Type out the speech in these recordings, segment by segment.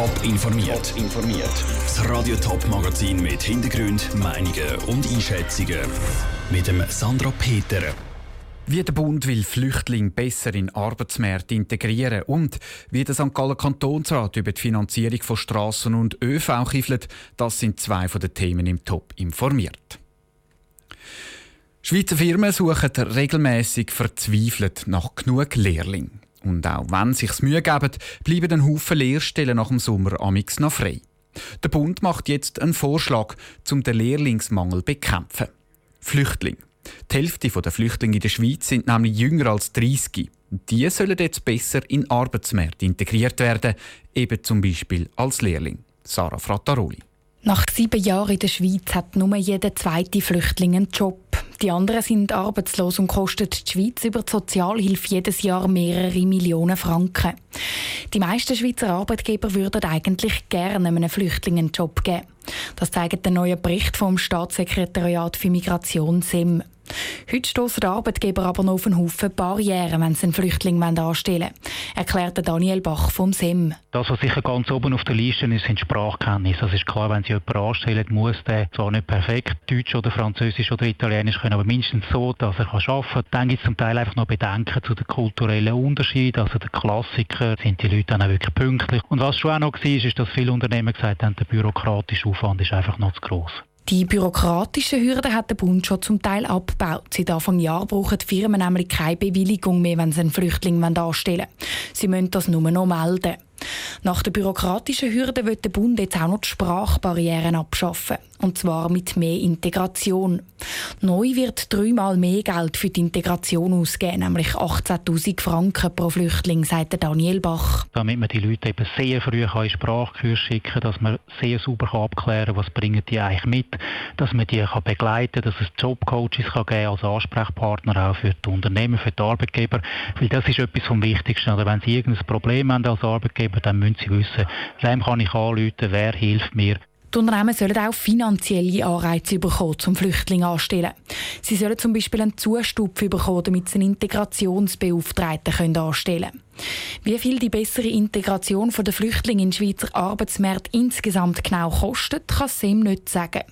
Top informiert. informiert. Das Radio Top Magazin mit Hintergrund, Meinungen und Einschätzungen mit dem Sandra Peter. Wie der Bund will Flüchtlinge besser in den Arbeitsmarkt integrieren und wie der St. Gallen Kantonsrat über die Finanzierung von Straßen und ÖV kiffelt, das sind zwei von den Themen im Top informiert. Schweizer Firmen suchen regelmäßig verzweifelt nach genug Lehrlingen. Und auch wenn sich's Mühe geben, bleiben ein Haufen Lehrstellen nach dem Sommer amix noch frei. Der Bund macht jetzt einen Vorschlag, um den Lehrlingsmangel zu bekämpfen. Flüchtlinge. Die Hälfte der Flüchtlinge in der Schweiz sind nämlich jünger als 30. Die sollen jetzt besser in den Arbeitsmarkt integriert werden, eben zum Beispiel als Lehrling. Sarah Frattaroli. Nach sieben Jahren in der Schweiz hat nur jeder zweite Flüchtling einen Job. Die anderen sind arbeitslos und kosten die Schweiz über die Sozialhilfe jedes Jahr mehrere Millionen Franken. Die meisten Schweizer Arbeitgeber würden eigentlich gerne einem Flüchtling einen Job geben. Das zeigt der neue Bericht vom Staatssekretariat für Migration SEM. Heute stoßen Arbeitgeber aber noch auf einen Haufen Barrieren, wenn sie einen Flüchtling anstellen wollen, erklärte Daniel Bach vom SEM. Das, was sicher ganz oben auf der Liste ist, sind Sprachkenntnisse. Das ist klar, wenn Sie jemanden anstellen, muss der zwar nicht perfekt Deutsch oder Französisch oder Italienisch können, aber mindestens so, dass er arbeiten kann. Dann gibt es zum Teil einfach noch Bedenken zu den kulturellen Unterschieden. Also der Klassiker sind die Leute dann auch wirklich pünktlich. Und was schon auch noch war, ist, dass viele Unternehmen gesagt haben, der bürokratische ist einfach noch zu groß. Die bürokratischen Hürden hat der Bund schon zum Teil abgebaut. Seit Anfang Jahr brauchen die Firmen nämlich keine Bewilligung mehr, wenn sie einen Flüchtling anstellen wollen. Sie müssen das nur noch melden. Nach der bürokratischen Hürde wird der Bund jetzt auch noch die Sprachbarrieren abschaffen. Und zwar mit mehr Integration. Neu wird dreimal mehr Geld für die Integration ausgeben, nämlich 18.000 Franken pro Flüchtling, sagt Daniel Bach. Damit man die Leute eben sehr früh in Sprachkurs schicken kann, dass man sehr sauber abklären kann, was bringen die eigentlich mit, dass man die kann begleiten kann, dass es Jobcoaches kann geben als Ansprechpartner auch für die Unternehmen, für die Arbeitgeber. Weil das ist etwas vom Wichtigsten. Oder wenn Sie irgendein Problem haben als Arbeitgeber, dann müssen Sie wissen, wem kann ich anrufen, wer hilft mir. Die Unternehmen sollen auch finanzielle Anreize bekommen, um Flüchtlinge anzustellen. Sie sollen zum Beispiel einen Zustupf bekommen, damit sie einen Integrationsbeauftragten anstellen können. Wie viel die bessere Integration der Flüchtlinge in Schweizer Arbeitsmarkt insgesamt genau kostet, kann SEM nicht sagen.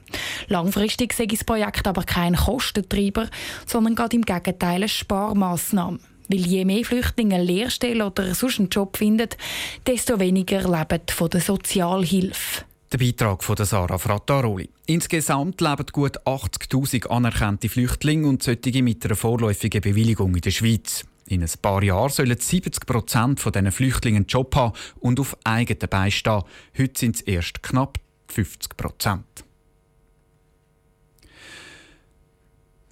Langfristig sehe das Projekt aber kein Kostentreiber, sondern geht im Gegenteil eine Sparmaßnahme. Weil je mehr Flüchtlinge eine Lehrstelle oder sonst einen Job finden, desto weniger leben von der Sozialhilfe. Der Beitrag von Sarah Frattaroli. Insgesamt leben gut 80.000 anerkannte Flüchtlinge und solche mit einer vorläufigen Bewilligung in der Schweiz. In ein paar Jahren sollen 70 Prozent von diesen Flüchtlingen einen Job haben und auf eigenen Beinen stehen. Heute sind es erst knapp 50 Prozent.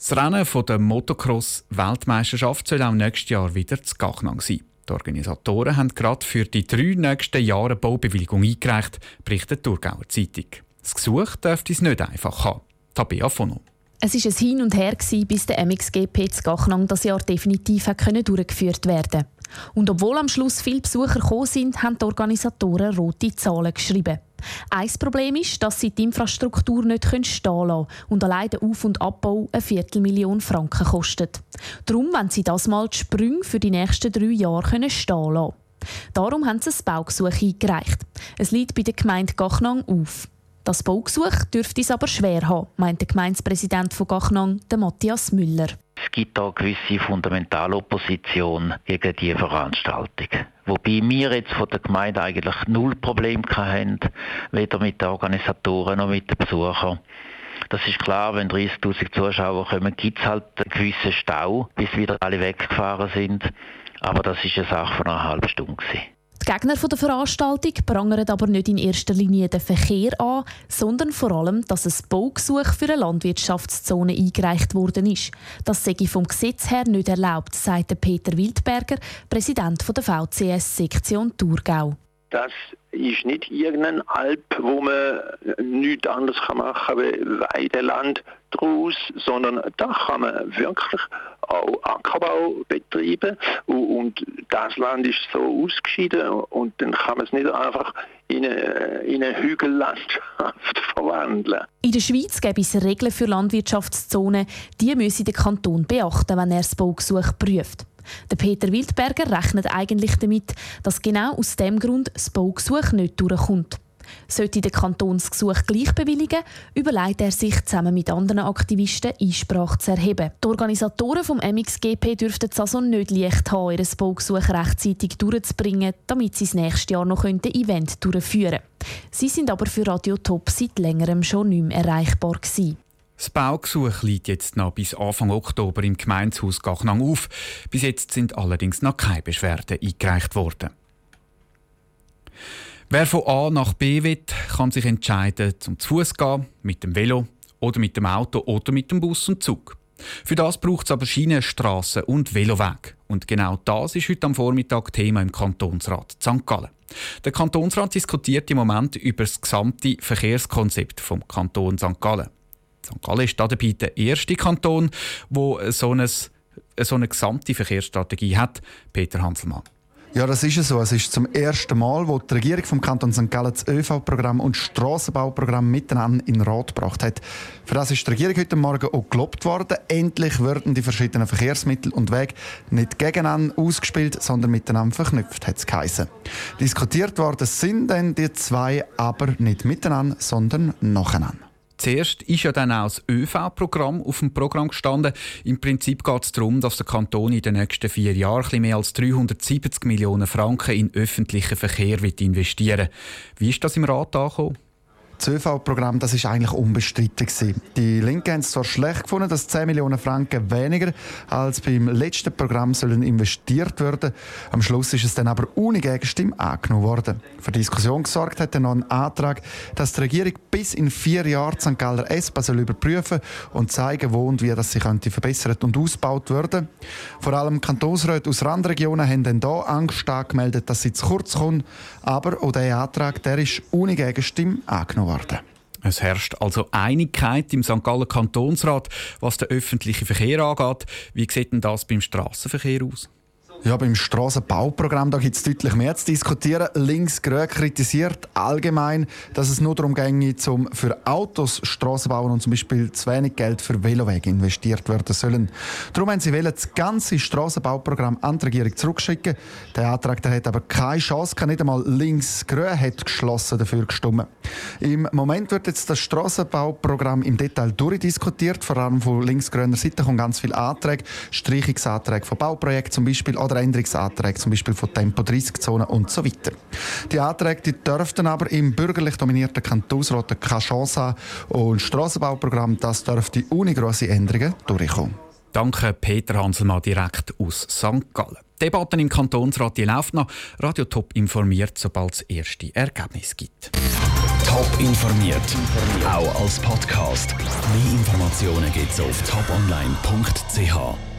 Das Rennen der Motocross-Weltmeisterschaft soll auch nächstes Jahr wieder zu Gachnang sein. Die Organisatoren haben gerade für die drei nächsten Jahre Baubewilligung eingereicht, berichtet die Thurgauer Zeitung. Das Gesuch dürfte es nicht einfach haben. Tabea Fono. Es war ein Hin und Her, bis der MXGP zu Gachnang das Jahr definitiv durchgeführt werden. Und obwohl am Schluss viele Besucher gekommen sind, haben die Organisatoren rote Zahlen geschrieben. Ein Problem ist, dass sie die Infrastruktur nicht stehen lassen und allein der Auf- und Abbau eine Viertelmillion Franken kostet. Darum wollen sie das mal die Sprünge für die nächsten drei Jahre stehen lassen. Darum haben sie ein Baugesuch eingereicht. Es liegt bei der Gemeinde Gachnang auf. Das Baugesuch dürfte es aber schwer haben, meint der Gemeindepräsident von Gachnang, Matthias Müller. Es gibt da gewisse Fundamentalopposition gegen diese Veranstaltung. Wobei wir jetzt von der Gemeinde eigentlich null Probleme hatten, weder mit den Organisatoren noch mit den Besuchern. Das ist klar, wenn 30.000 Zuschauer kommen, gibt es halt einen gewissen Stau, bis wieder alle weggefahren sind. Aber das ist eine Sache von einer halben Stunde. Gewesen. Die Gegner der Veranstaltung prangern aber nicht in erster Linie den Verkehr an, sondern vor allem, dass ein Baugesuch für eine Landwirtschaftszone eingereicht worden ist. Das sei vom Gesetz her nicht erlaubt, sagt Peter Wildberger, Präsident der VCS-Sektion Thurgau. Das ist nicht irgendein Alp, wo man nichts anderes machen kann wie Weideland draus, sondern da kann man wirklich auch Ackerbau betreiben und das Land ist so ausgeschieden und dann kann man es nicht einfach in eine, in eine Hügellandschaft verwandeln. In der Schweiz gibt es Regeln für Landwirtschaftszonen, die müsse der Kanton beachten, wenn er das Baugesuch prüft. Der Peter Wildberger rechnet eigentlich damit, dass genau aus dem Grund das Baugesuch nicht durchkommt. Sollte der Kanton das Gesuch gleich bewilligen, überlegt er sich zusammen mit anderen Aktivisten Einsprache zu erheben. Die Organisatoren vom MXGP dürften es also nicht leicht haben, ihr Baugesuch rechtzeitig durchzubringen, damit sie das nächste Jahr noch ein Event durchführen können. Sie sind aber für Radio Top seit längerem schon nicht mehr erreichbar gewesen. Das Baugesuch liegt jetzt noch bis Anfang Oktober im Gemeindehaus Gachnang auf. Bis jetzt sind allerdings noch keine Beschwerden eingereicht worden. Wer von A nach B will, kann sich entscheiden, zum zu Fuß gehen, mit dem Velo oder mit dem Auto oder mit dem Bus und Zug. Für das braucht es aber Schienen, Strassen und Veloweg. Und genau das ist heute am Vormittag Thema im Kantonsrat St. Gallen. Der Kantonsrat diskutiert im Moment über das gesamte Verkehrskonzept vom Kanton St. Gallen. St. Gallen ist dabei der erste Kanton, wo so eine, so eine gesamte Verkehrsstrategie hat. Peter Hanselmann. Ja, das ist so. Es ist zum ersten Mal, wo die Regierung vom Kanton St. Gallen das ÖV-Programm und das Strassenbauprogramm miteinander in Rat gebracht hat. Für das ist die Regierung heute Morgen auch gelobt worden. Endlich werden die verschiedenen Verkehrsmittel und Wege nicht gegeneinander ausgespielt, sondern miteinander verknüpft, hat es geheißen. Diskutiert worden sind dann die zwei aber nicht miteinander, sondern nacheinander. Zuerst ist ja dann auch das ÖV-Programm auf dem Programm gestanden. Im Prinzip geht es darum, dass der Kanton in den nächsten vier Jahren ein mehr als 370 Millionen Franken in öffentlichen Verkehr investieren will. Wie ist das im Rat angekommen? Das ÖV-Programm das ist eigentlich unbestritten. Gewesen. Die Linken haben es zwar schlecht gefunden, dass 10 Millionen Franken weniger als beim letzten Programm sollen investiert werden. Am Schluss ist es dann aber ohne Gegenstimme angenommen worden. Für Diskussion gesorgt hat dann noch ein Antrag, dass die Regierung bis in vier Jahren St. Galler ESPA soll überprüfen und zeigen, wo und wie das sie könnte verbessert und ausgebaut werden. Vor allem Kantonsräte aus Randregionen haben dann hier Angst angemeldet, dass sie zu kurz kommen. Aber auch dieser Antrag der ist ohne Gegenstimme angenommen worden. Es herrscht also Einigkeit im St. Galler Kantonsrat, was den öffentlichen Verkehr angeht. Wie sieht denn das beim Straßenverkehr aus? Ja, beim Strassenbauprogramm gibt es deutlich mehr zu diskutieren. Links-Grün kritisiert allgemein, dass es nur darum ginge, um für Autos Strassen bauen und zum Beispiel zu wenig Geld für Velowege investiert werden sollen. Darum haben sie wollen das ganze Strassenbauprogramm an die Regierung zurückschicken. Der Antrag der hat aber keine Chance, kann nicht einmal Links-Grün hat geschlossen dafür gestimmt. Im Moment wird jetzt das Strassenbauprogramm im Detail durchdiskutiert. Vor allem von links-grüner Seite kommen ganz viele Anträge, Streichungsanträge von Bauprojekten zum Beispiel oder Änderungsanträge, zum Beispiel von Tempo-30-Zonen und so weiter. Die Anträge die dürften aber im bürgerlich dominierten Kantonsrat keine Chance haben und das Strassenbauprogramm das dürfte ohne grosse Änderungen durchkommen. Danke Peter Hanselmann direkt aus St. Gallen. Die Debatte im Kantonsrat die läuft noch. Radio Top informiert, sobald es erste Ergebnisse gibt. Top informiert, auch als Podcast. Mehr Informationen gibt es auf toponline.ch.